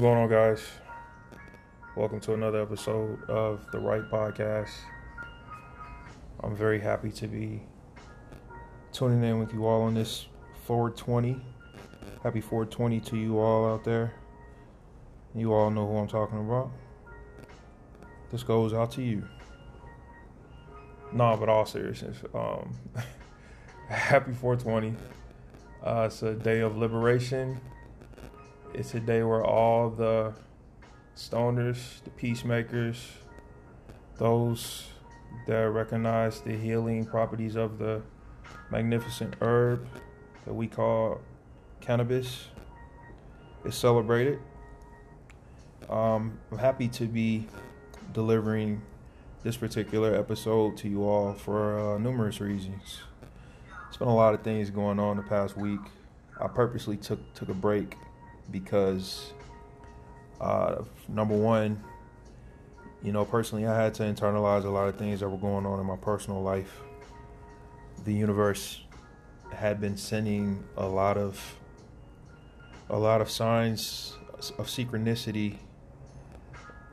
What's going on, guys? Welcome to another episode of the Right Podcast. I'm very happy to be tuning in with you all on this 420. Happy 420 to you all out there. You all know who I'm talking about. This goes out to you. No, but all seriousness, um, happy 420. Uh, it's a day of liberation. It's a day where all the stoners, the peacemakers, those that recognize the healing properties of the magnificent herb that we call cannabis is celebrated. Um, I'm happy to be delivering this particular episode to you all for uh, numerous reasons. It's been a lot of things going on the past week. I purposely took took a break because uh, number one, you know, personally, I had to internalize a lot of things that were going on in my personal life. The universe had been sending a lot of a lot of signs of synchronicity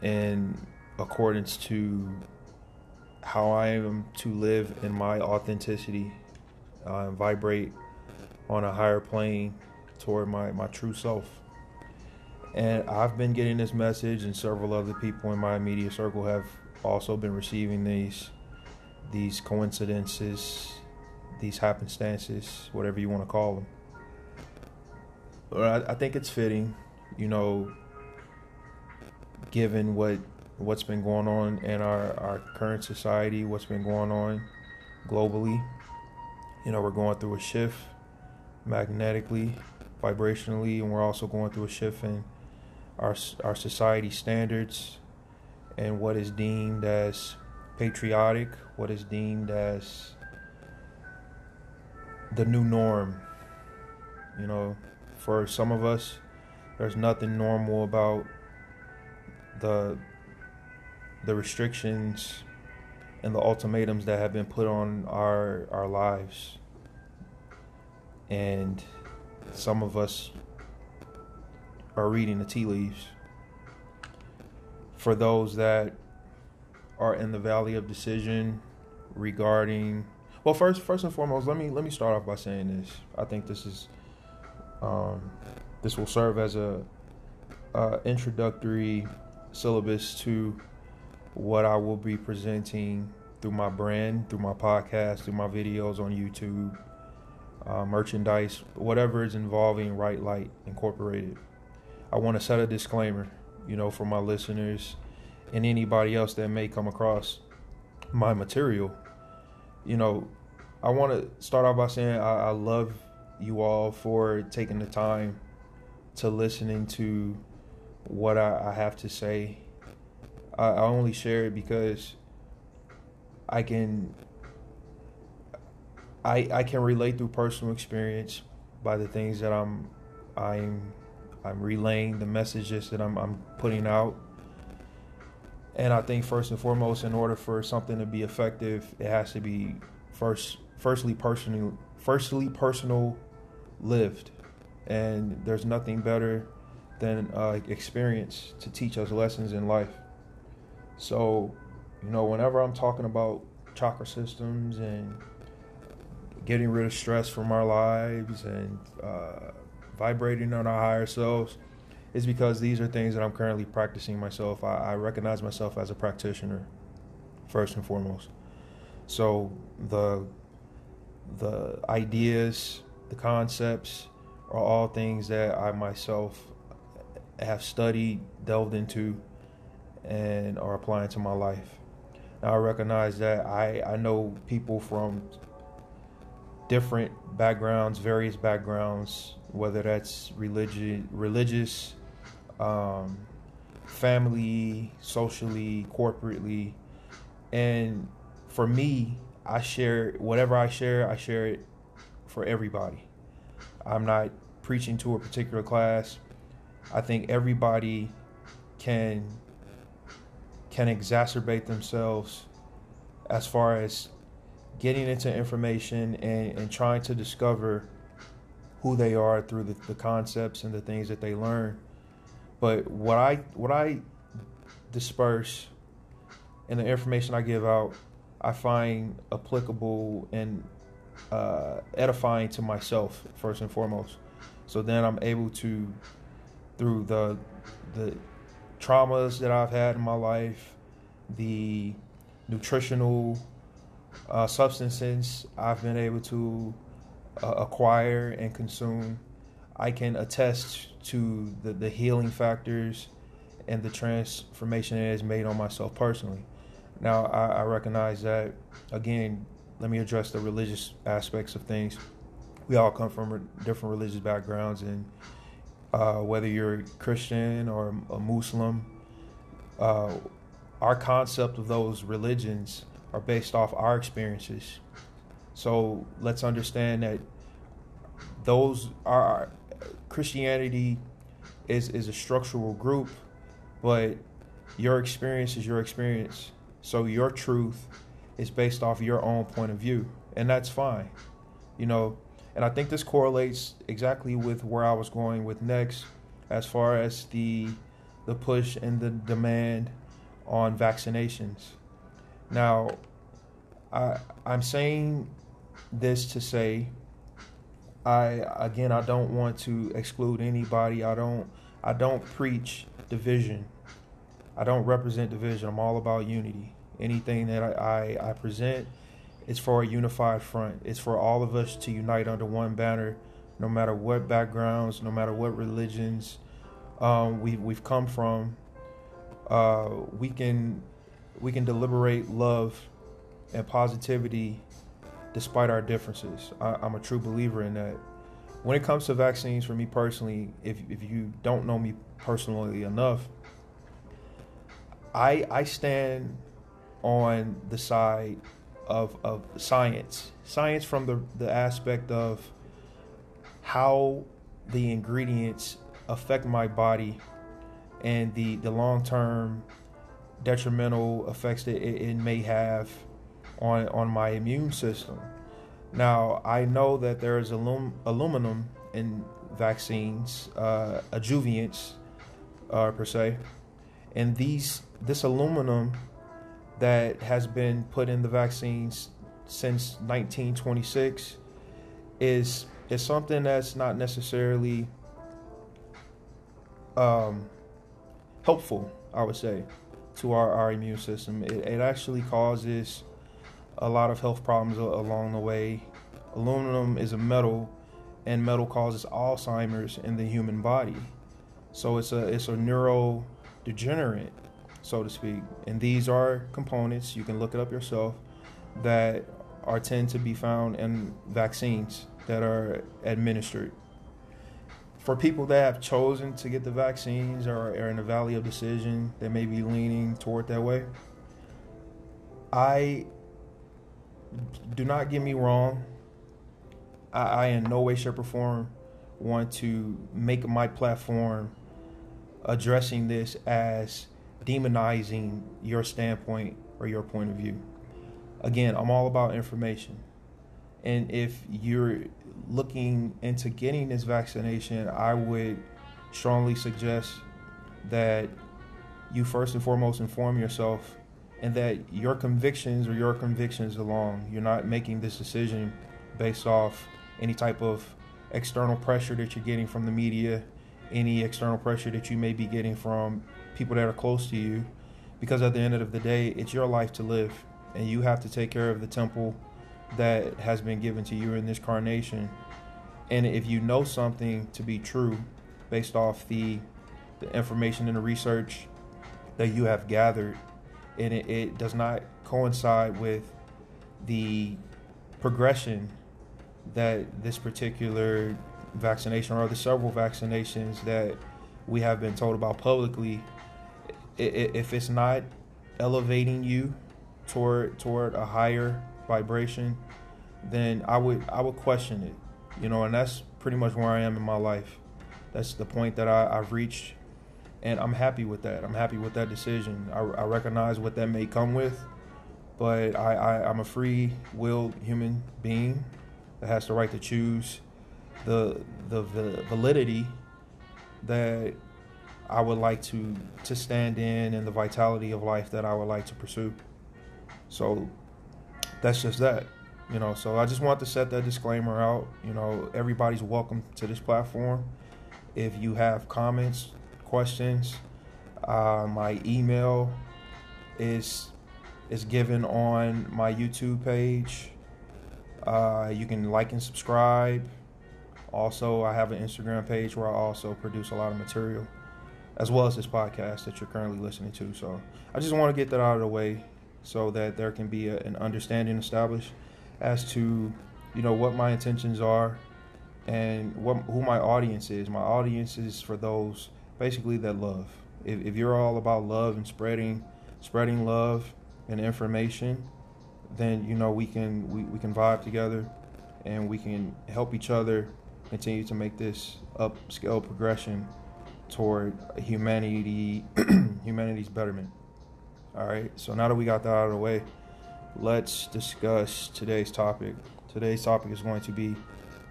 in accordance to how I am to live in my authenticity uh, and vibrate on a higher plane toward my, my true self. And I've been getting this message, and several other people in my immediate circle have also been receiving these these coincidences, these happenstances, whatever you want to call them. But I, I think it's fitting, you know, given what what's been going on in our, our current society, what's been going on globally. You know, we're going through a shift magnetically, vibrationally, and we're also going through a shift in our our society standards and what is deemed as patriotic, what is deemed as the new norm. You know, for some of us, there's nothing normal about the the restrictions and the ultimatums that have been put on our our lives and some of us are reading the tea leaves for those that are in the valley of decision regarding well first first and foremost let me let me start off by saying this i think this is um, this will serve as a uh, introductory syllabus to what I will be presenting through my brand, through my podcast, through my videos on YouTube, uh, merchandise, whatever is involving Right Light Incorporated. I want to set a disclaimer, you know, for my listeners and anybody else that may come across my material. You know, I want to start off by saying I, I love you all for taking the time to listening to what I, I have to say I, I only share it because I can I I can relate through personal experience by the things that I'm I'm I'm relaying the messages that I'm I'm putting out. And I think first and foremost, in order for something to be effective, it has to be first firstly personal firstly personal lived. And there's nothing better than uh, experience to teach us lessons in life. So, you know, whenever I'm talking about chakra systems and getting rid of stress from our lives and uh, vibrating on our higher selves, is because these are things that I'm currently practicing myself. I, I recognize myself as a practitioner, first and foremost. So the the ideas, the concepts, are all things that I myself have studied, delved into, and are applying to my life. Now I recognize that I, I know people from different backgrounds, various backgrounds, whether that's religion, religious, um, family, socially, corporately, and for me, I share whatever I share. I share it for everybody. I'm not preaching to a particular class. I think everybody can can exacerbate themselves as far as getting into information and, and trying to discover who they are through the, the concepts and the things that they learn. But what I what I disperse and the information I give out, I find applicable and uh, edifying to myself first and foremost. So then I'm able to, through the the traumas that I've had in my life, the nutritional uh, substances I've been able to uh, acquire and consume, I can attest to the, the healing factors and the transformation it has made on myself personally. Now, I, I recognize that, again, let me address the religious aspects of things. We all come from different religious backgrounds, and uh, whether you're Christian or a Muslim, uh, our concept of those religions are based off our experiences. So let's understand that those are Christianity is is a structural group, but your experience is your experience. So your truth is based off your own point of view, and that's fine. You know, and I think this correlates exactly with where I was going with next as far as the the push and the demand on vaccinations. Now, I I'm saying this to say I again I don't want to exclude anybody. I don't I don't preach division. I don't represent division. I'm all about unity. Anything that I, I, I present is for a unified front. It's for all of us to unite under one banner, no matter what backgrounds, no matter what religions um, we we've come from. Uh, we can we can deliberate love and positivity despite our differences. I, I'm a true believer in that. When it comes to vaccines, for me personally, if if you don't know me personally enough, I I stand on the side of of science. Science from the the aspect of how the ingredients affect my body and the the long term detrimental effects that it, it, may have on on my immune system. Now I know that there is alum, aluminum in vaccines, uh, adjuvants uh, per se, and these this aluminum that has been put in the vaccines since 1926 is is something that's not necessarily um, helpful, I would say, to our, our immune system. It, it actually causes a lot of health problems along the way. Aluminum is a metal, and metal causes Alzheimer's in the human body. So it's a it's a neurodegenerate so to speak. And these are components, you can look it up yourself, that are tend to be found in vaccines that are administered. For people that have chosen to get the vaccines or are in a valley of decision that may be leaning toward that way, I do not get me wrong. I, I in no way, shape, or form want to make my platform addressing this as demonizing your standpoint or your point of view. Again, I'm all about information. And if you're looking into getting this vaccination, I would strongly suggest that you first and foremost inform yourself and that your convictions or your convictions alone, you're not making this decision based off any type of external pressure that you're getting from the media, any external pressure that you may be getting from people that are close to you because at the end of the day, it's your life to live, and you have to take care of the temple that has been given to you in this carnation. And if you know something to be true based off the, the information and the research that you have gathered, and it, it does not coincide with the progression that this particular vaccination or the several vaccinations that we have been told about publicly if it's not elevating you toward toward a higher vibration, then I would I would question it. You know, and that's pretty much where I am in my life. That's the point that I, I've reached, and I'm happy with that. I'm happy with that decision. I, I recognize what that may come with, but I, I I'm a free willed human being that has the right to choose the the validity that I would like to to stand in and the vitality of life that I would like to pursue. So that's just that. You know, so I just want to set that disclaimer out. You know, everybody's welcome to this platform. If you have comments, questions, uh, my email is is given on my YouTube page. Uh, you can like and subscribe. Also, I have an Instagram page where I also produce a lot of material, as well as this podcast that you're currently listening to. So I just want to get that out of the way so that there can be a, an understanding established as to you know what my intentions are and what who my audience is. My audience is for those basically that love. If, if you're all about love and spreading spreading love and information, then you know we can we, we can vibe together and we can help each other continue to make this upscale progression toward humanity humanity's betterment. All right. So now that we got that out of the way, let's discuss today's topic. Today's topic is going to be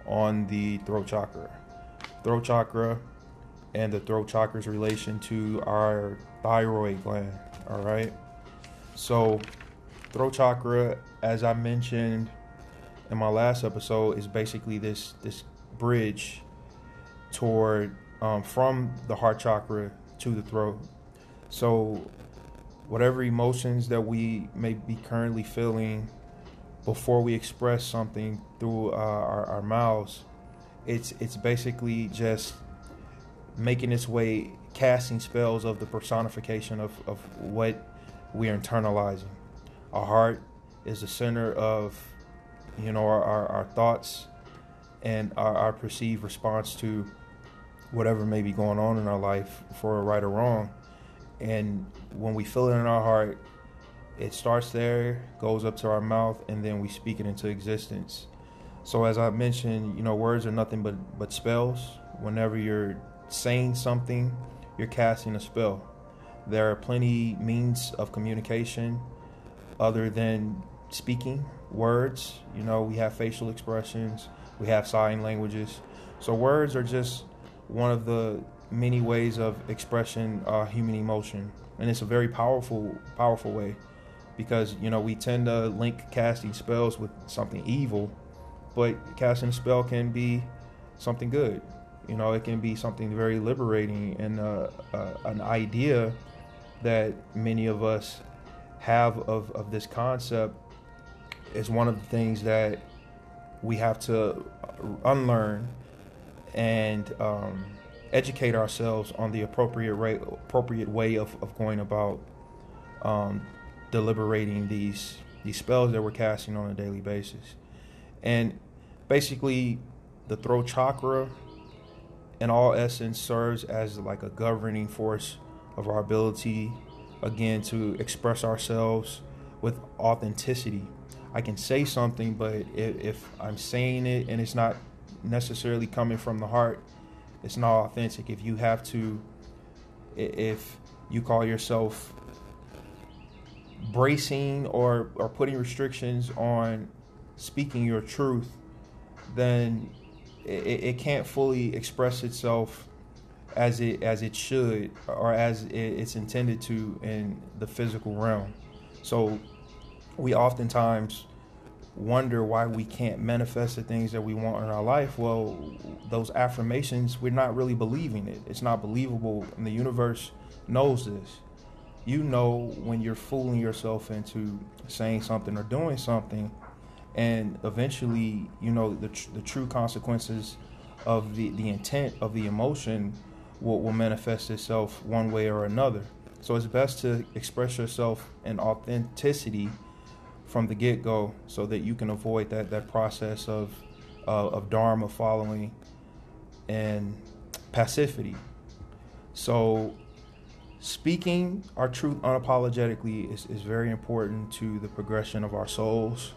on the throat chakra. Throat chakra and the throat chakra's relation to our thyroid gland. All right. So, throat chakra, as I mentioned in my last episode, is basically this this bridge toward um, from the heart chakra to the throat. So, whatever emotions that we may be currently feeling before we express something through uh, our, our mouths, it's it's basically just making its way, casting spells of the personification of, of what we are internalizing. Our heart is the center of, you know, our, our, our thoughts and our, our perceived response to whatever may be going on in our life for right or wrong. And when we feel it in our heart, it starts there, goes up to our mouth, and then we speak it into existence. So as I mentioned, you know, words are nothing but but spells. Whenever you're saying something, you're casting a spell. There are plenty means of communication other than speaking words. You know, we have facial expressions, we have sign languages. So words are just one of the many ways of expressing uh, human emotion, and it's a very powerful, powerful way because you know we tend to link casting spells with something evil, but casting a spell can be something good. You know, it can be something very liberating and uh, uh, an idea that many of us have of, of this concept is one of the things that we have to unlearn and um, educate ourselves on the appropriate rate, appropriate way of, of going about um, deliberating these these spells that we're casting on a daily basis. And basically, the throat chakra, in all essence, serves as like a governing force of our ability, again, to express ourselves with authenticity. I can say something, but if, if I'm saying it and it's not necessarily coming from the heart, it's not authentic. If you have to, if you call yourself bracing or or putting restrictions on speaking your truth, then it, it can't fully express itself as it as it should or as it's intended to in the physical realm. So we oftentimes wonder why we can't manifest the things that we want in our life. Well, those affirmations, we're not really believing it. It's not believable, and the universe knows this. You know when you're fooling yourself into saying something or doing something, and eventually, you know the tr- the true consequences of the the intent of the emotion will, will manifest itself one way or another. So it's best to express yourself in authenticity from the get go so that you can avoid that, that process of, uh, of Dharma following and passivity. So, speaking our truth unapologetically is, is very important to the progression of our souls.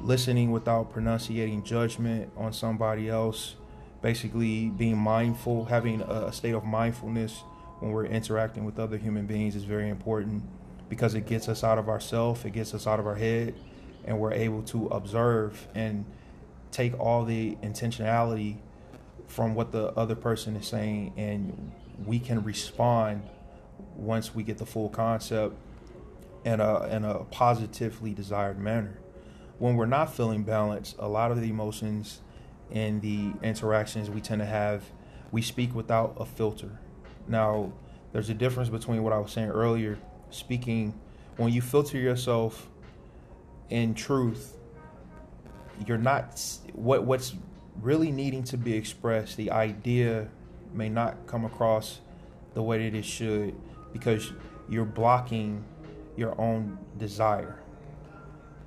Listening without pronunciating judgment on somebody else, basically being mindful, having a state of mindfulness when we're interacting with other human beings is very important because it gets us out of ourself, it gets us out of our head, and we're able to observe and take all the intentionality from what the other person is saying and we can respond once we get the full concept in a in a positively desired manner. When we're not feeling balanced, a lot of the emotions and the interactions we tend to have, we speak without a filter. Now, there's a difference between what I was saying earlier, speaking when you filter yourself in truth, you're not what what's really needing to be expressed, the idea may not come across the way that it should because you're blocking your own desire.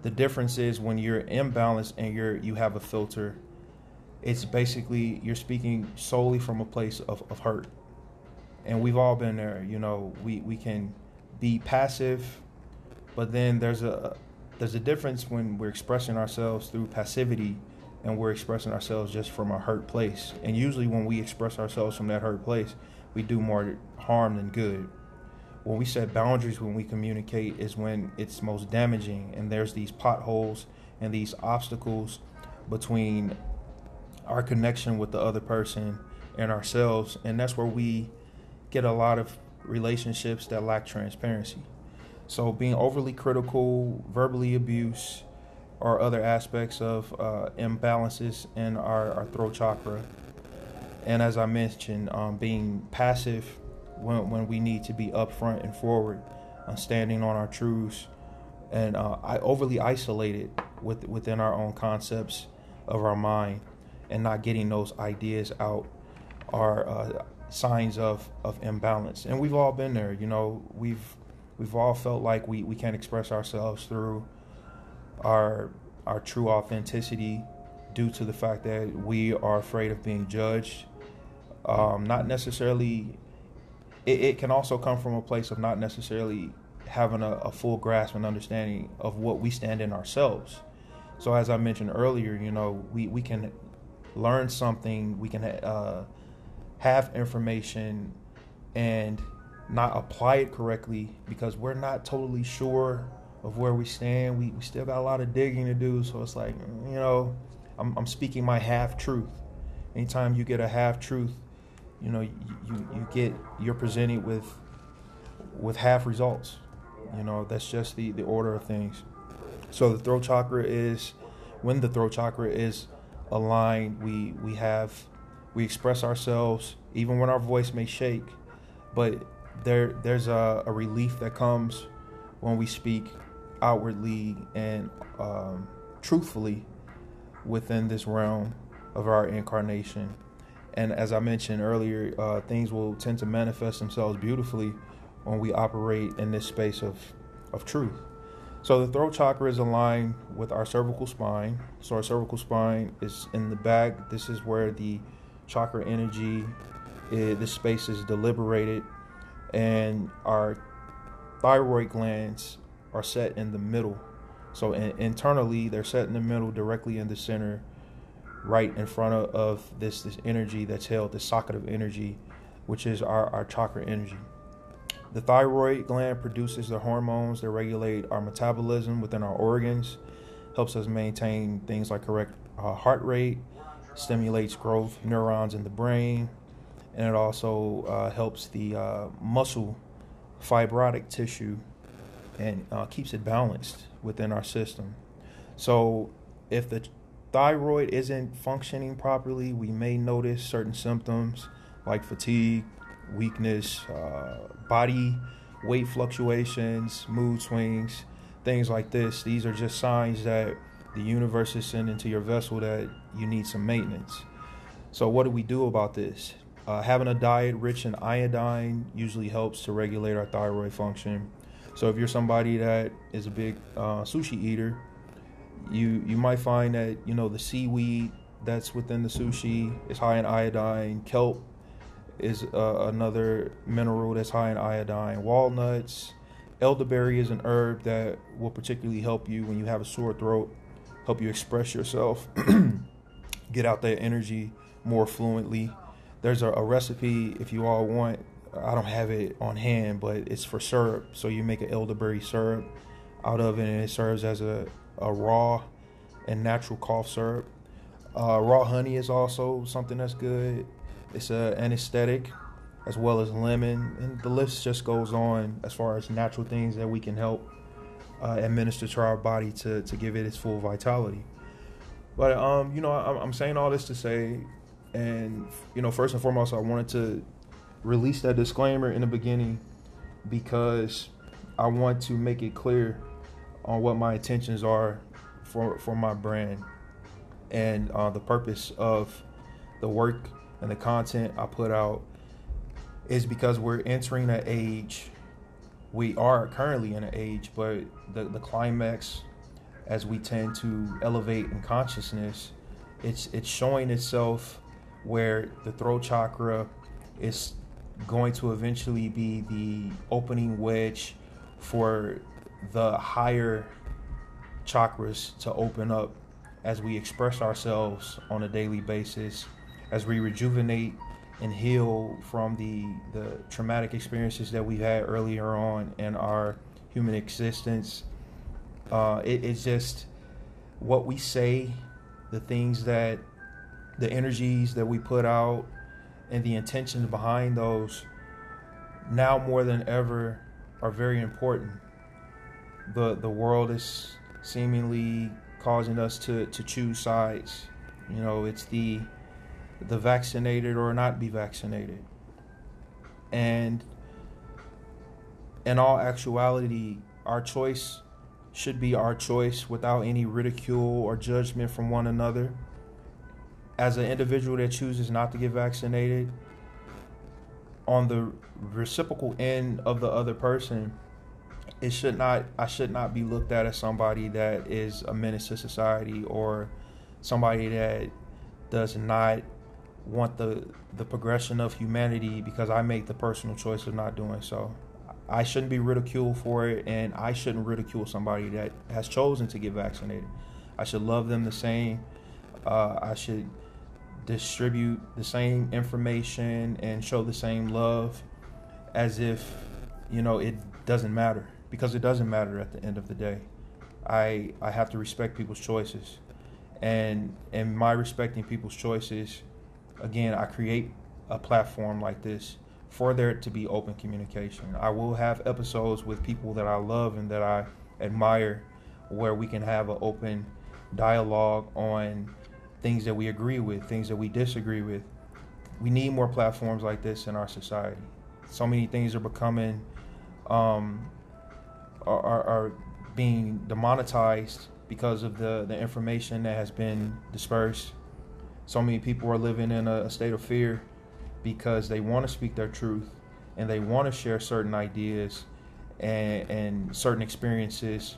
The difference is when you're imbalanced and you're you have a filter, it's basically you're speaking solely from a place of, of hurt. And we've all been there, you know, we, we can be passive, but then there's a there's a difference when we're expressing ourselves through passivity and we're expressing ourselves just from a hurt place. And usually when we express ourselves from that hurt place, we do more harm than good when we set boundaries when we communicate is when it's most damaging and there's these potholes and these obstacles between our connection with the other person and ourselves and that's where we get a lot of relationships that lack transparency. So being overly critical verbally abuse or other aspects of uh, imbalances in our, our throat chakra. And as i mentioned um, being passive when, when we need to be upfront and forward, uh, standing on our truths, and uh, I overly isolated with, within our own concepts of our mind, and not getting those ideas out. Are signs of, of imbalance. And we've all been there. You know, we've we've all felt like we, we can't express ourselves through our our true authenticity due to the fact that we are afraid of being judged. Um, not necessarily it, it, can also come from a place of not necessarily having a, a, full grasp and understanding of what we stand in ourselves. So, as I mentioned earlier, you know, we, we can learn something, we can uh, have information and not apply it correctly because we're not totally sure of where we stand. We, we still got a lot of digging to do. So, it's like, you know, I'm, I'm speaking my half truth. Anytime you get a half truth, you know, you, you, you get you're presented with with half results. You know, that's just the, the order of things. So the throat chakra is when the throat chakra is aligned, we we have we express ourselves even when our voice may shake, but there there's a, a relief that comes when we speak outwardly and um, truthfully within this realm of our incarnation. And as I mentioned earlier, uh, things will tend to manifest themselves beautifully when we operate in this space of, of truth. So the throat chakra is aligned with our cervical spine. So our cervical spine is in the back. This is where the chakra energy, is, this space is deliberated, and our thyroid glands are set in the middle. So in, internally, they're set in the middle, directly in the center right in front of, of this this energy that's held, this socket of energy, which is our, our chakra energy. The thyroid gland produces the hormones that regulate our metabolism within our organs, helps us maintain things like correct uh, heart rate, stimulates growth neurons in the brain, and it also uh, helps the uh, muscle fibrotic tissue and uh, keeps it balanced within our system. So, if the thyroid isn't functioning properly, we may notice certain symptoms like fatigue, weakness, uh, body weight fluctuations, mood swings, things like this. These are just signs that the universe is sending to your vessel that you need some maintenance. So, what do we do about this? Uh, having a diet rich in iodine usually helps to regulate our thyroid function. So, if you're somebody that is a big uh, sushi eater, you you might find that you know the seaweed that's within the sushi is high in iodine. Kelp is uh, another mineral that's high in iodine. Walnuts, elderberry is an herb that will particularly help you when you have a sore throat, help you express yourself, get out that energy more fluently. There's a, a recipe if you all want. I don't have it on hand, but it's for syrup. So you make an elderberry syrup out of it, and it serves as a a raw and natural cough syrup. Uh, raw honey is also something that's good. It's a anesthetic. as well as lemon, and the list just goes on as far as natural things that we can help uh, administer to our body to to give it its full vitality. But um, you know, I'm, I'm saying all this to say, and you know, first and foremost, I wanted to release that disclaimer in the beginning because I want to make it clear on what my intentions are for for my brand and uh, the purpose of the work and the content I put out is because we're entering an age. We are currently in an age, but the, the climax, as we tend to elevate in consciousness, it's it's showing itself where the throat chakra is going to eventually be the opening wedge for the higher chakras to open up as we express ourselves on a daily basis, as we rejuvenate and heal from the the traumatic experiences that we had earlier on in our human existence. Uh, it, it's just what we say, the things that, the energies that we put out, and the intentions behind those. Now more than ever, are very important. the The world is seemingly causing us to, to choose sides. You know, it's the the vaccinated or not be vaccinated. And in all actuality, our choice should be our choice without any ridicule or judgment from one another. As an individual that chooses not to get vaccinated, on the reciprocal end of the other person, it should not I should not be looked at as somebody that is a menace to society or somebody that does not want the the progression of humanity because I make the personal choice of not doing so. I shouldn't be ridiculed for it and I shouldn't ridicule somebody that has chosen to get vaccinated. I should love them the same. Uh, I should distribute the same information and show the same love as if you know it doesn't matter because it doesn't matter at the end of the day. I I have to respect people's choices, and and my respecting people's choices, again, I create a platform like this for there to be open communication. I will have episodes with people that I love and that I admire, where we can have an open dialogue on things that we agree with, things that we disagree with. We need more platforms like this in our society. So many things are becoming um, are, are, are being demonetized because of the, the information that has been dispersed. So many people are living in a, state of fear because they want to speak their truth and they want to share certain ideas and, and certain experiences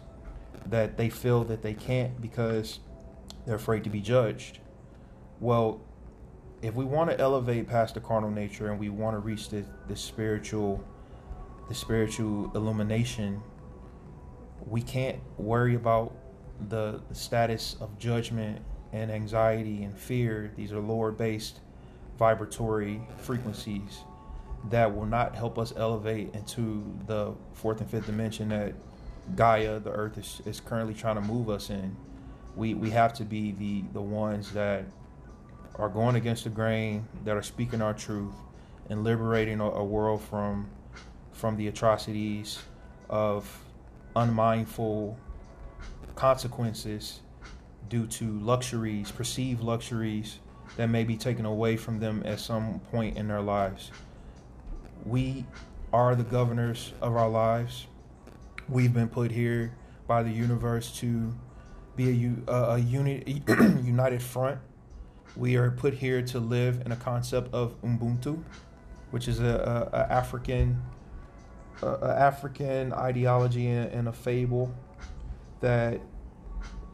that they feel that they can't because they're afraid to be judged. Well, if we want to elevate past the carnal nature and we want to reach the, the spiritual the spiritual illumination we can't worry about the status of judgment and anxiety and fear. These are lower based vibratory frequencies that will not help us elevate into the fourth and fifth dimension that Gaia, the earth, is, is currently trying to move us in. We, we have to be the, the ones that are going against the grain, that are speaking our truth, and liberating a, a world from from the atrocities of unmindful consequences due to luxuries, perceived luxuries that may be taken away from them at some point in their lives. We are the governors of our lives. We've been put here by the universe to be a, a, uni, united front. We are put here to live in a concept of Ubuntu, which is a, a, a African a, African ideology and, and a fable that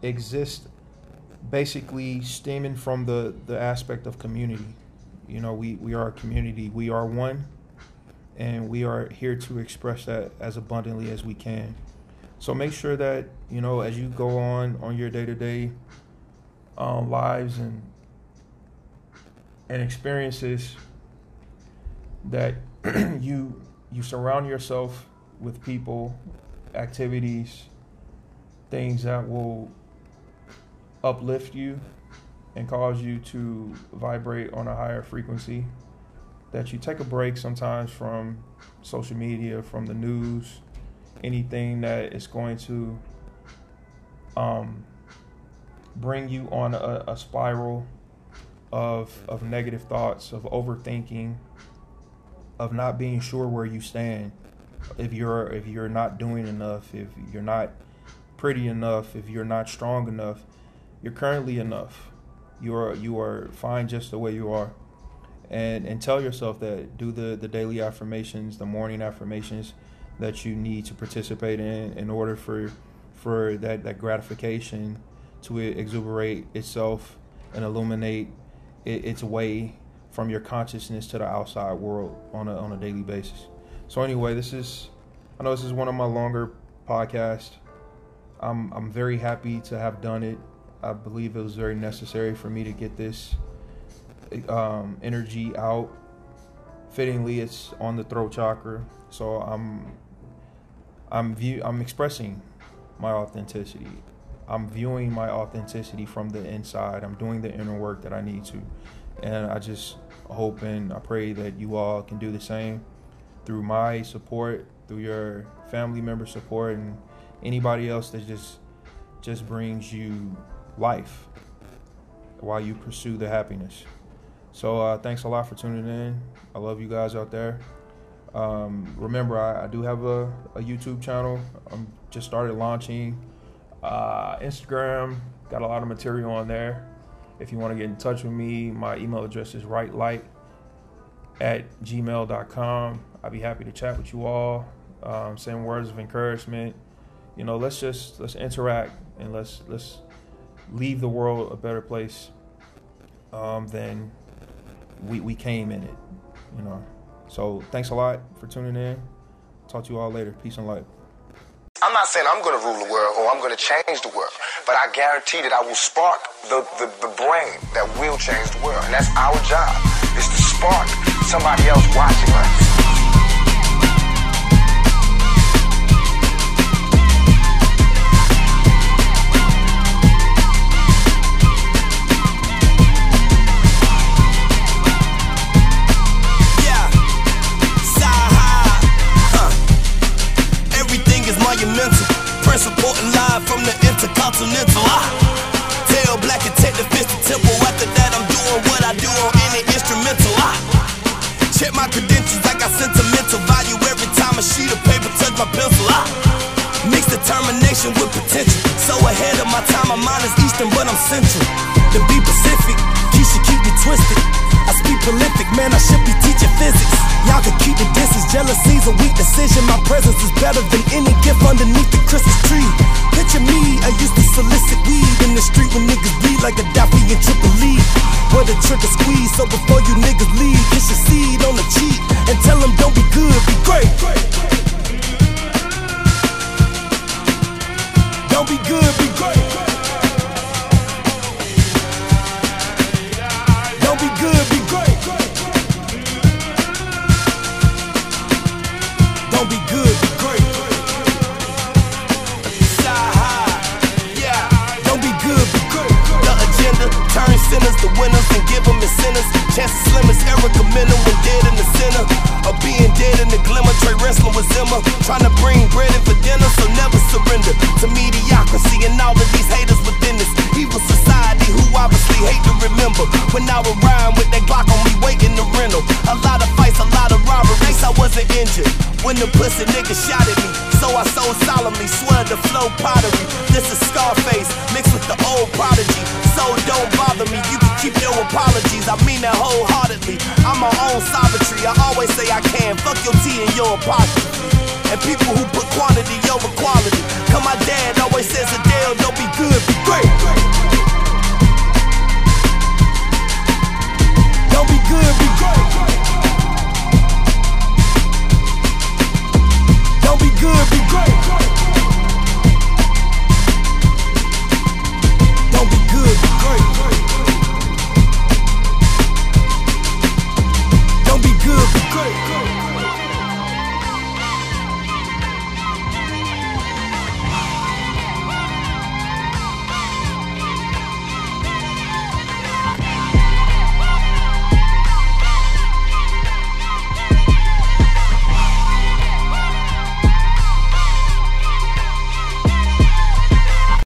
exists basically stemming from the, the aspect of community. You know, we, we are a community, we are one, and we are here to express that as abundantly as we can. So make sure that, you know, as you go on on your day to day lives and and experiences that you you surround yourself with people, activities, things that will uplift you and cause you to vibrate on a higher frequency. that you take a break sometimes from social media, from the news, anything that is going to um, bring you on a, a spiral of of negative thoughts, of overthinking, of not being sure where you stand. If you're if you're not doing enough, if you're not pretty enough, if you're not strong enough, you're currently enough. You are you are fine just the way you are. And and tell yourself that do the, the daily affirmations, the morning affirmations that you need to participate in in order for for that, that gratification to exuberate itself and illuminate it, its way from your consciousness to the outside world on a, on a daily basis. So anyway, this is I know this is one of my longer podcasts. I'm I'm very happy to have done it. I believe it was very necessary for me to get this um, energy out. Fittingly, it's on the throat chakra, so I'm I'm view I'm expressing my authenticity. I'm viewing my authenticity from the inside. I'm doing the inner work that I need to. And I just hope and I pray that you all can do the same through my support, through your family member support and anybody else that just just brings you life while you pursue the happiness. So uh, thanks a lot for tuning in. I love you guys out there. Um, remember, I, I, do have a, a YouTube channel. I'm just started launching uh, Instagram. Got a lot of material on there. If you want to get in touch with me, my email address is rightlight at gmail.com. I'd be happy to chat with you all, um, send words of encouragement. You know, let's just let's interact and let's let's leave the world a better place um, than we we came in it. You know. So thanks a lot for tuning in. Talk to you all later. Peace and light. I'm not saying I'm going to rule the world or I'm going to change the world, but I guarantee that I will spark the, the, the brain that will change the world. And that's our job, is to spark somebody else watching us. You niggas leave, apologies, I mean that wholeheartedly. I'm my own sovereignty, I always say I can. Fuck your tea and your apology. And people who put quantity over quality. Cause my dad always says, Adele, don't be good, be great. Don't be good, be great. Don't be good, be great.